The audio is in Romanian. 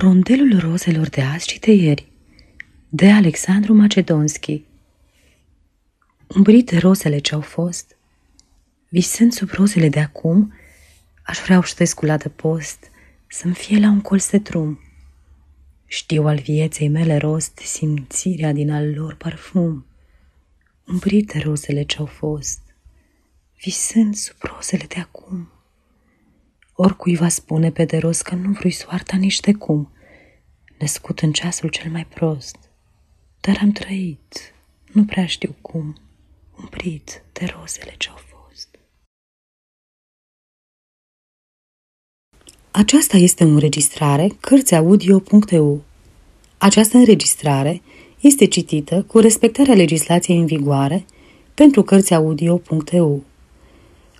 Rondelul rozelor de azi și de ieri de Alexandru Macedonski Umbrit de rozele ce-au fost, visând sub rozele de acum, aș vrea o de post să-mi fie la un colț de drum. Știu al vieței mele rost simțirea din al lor parfum, umbrit de rozele ce-au fost, visând sub rozele de acum. Oricui va spune pe de rost că nu vrei soarta nici de cum, născut în ceasul cel mai prost. Dar am trăit, nu prea știu cum, umprit de rozele ce-au fost. Aceasta este o înregistrare Cărțiaudio.eu. Această înregistrare este citită cu respectarea legislației în vigoare pentru Cărțiaudio.eu.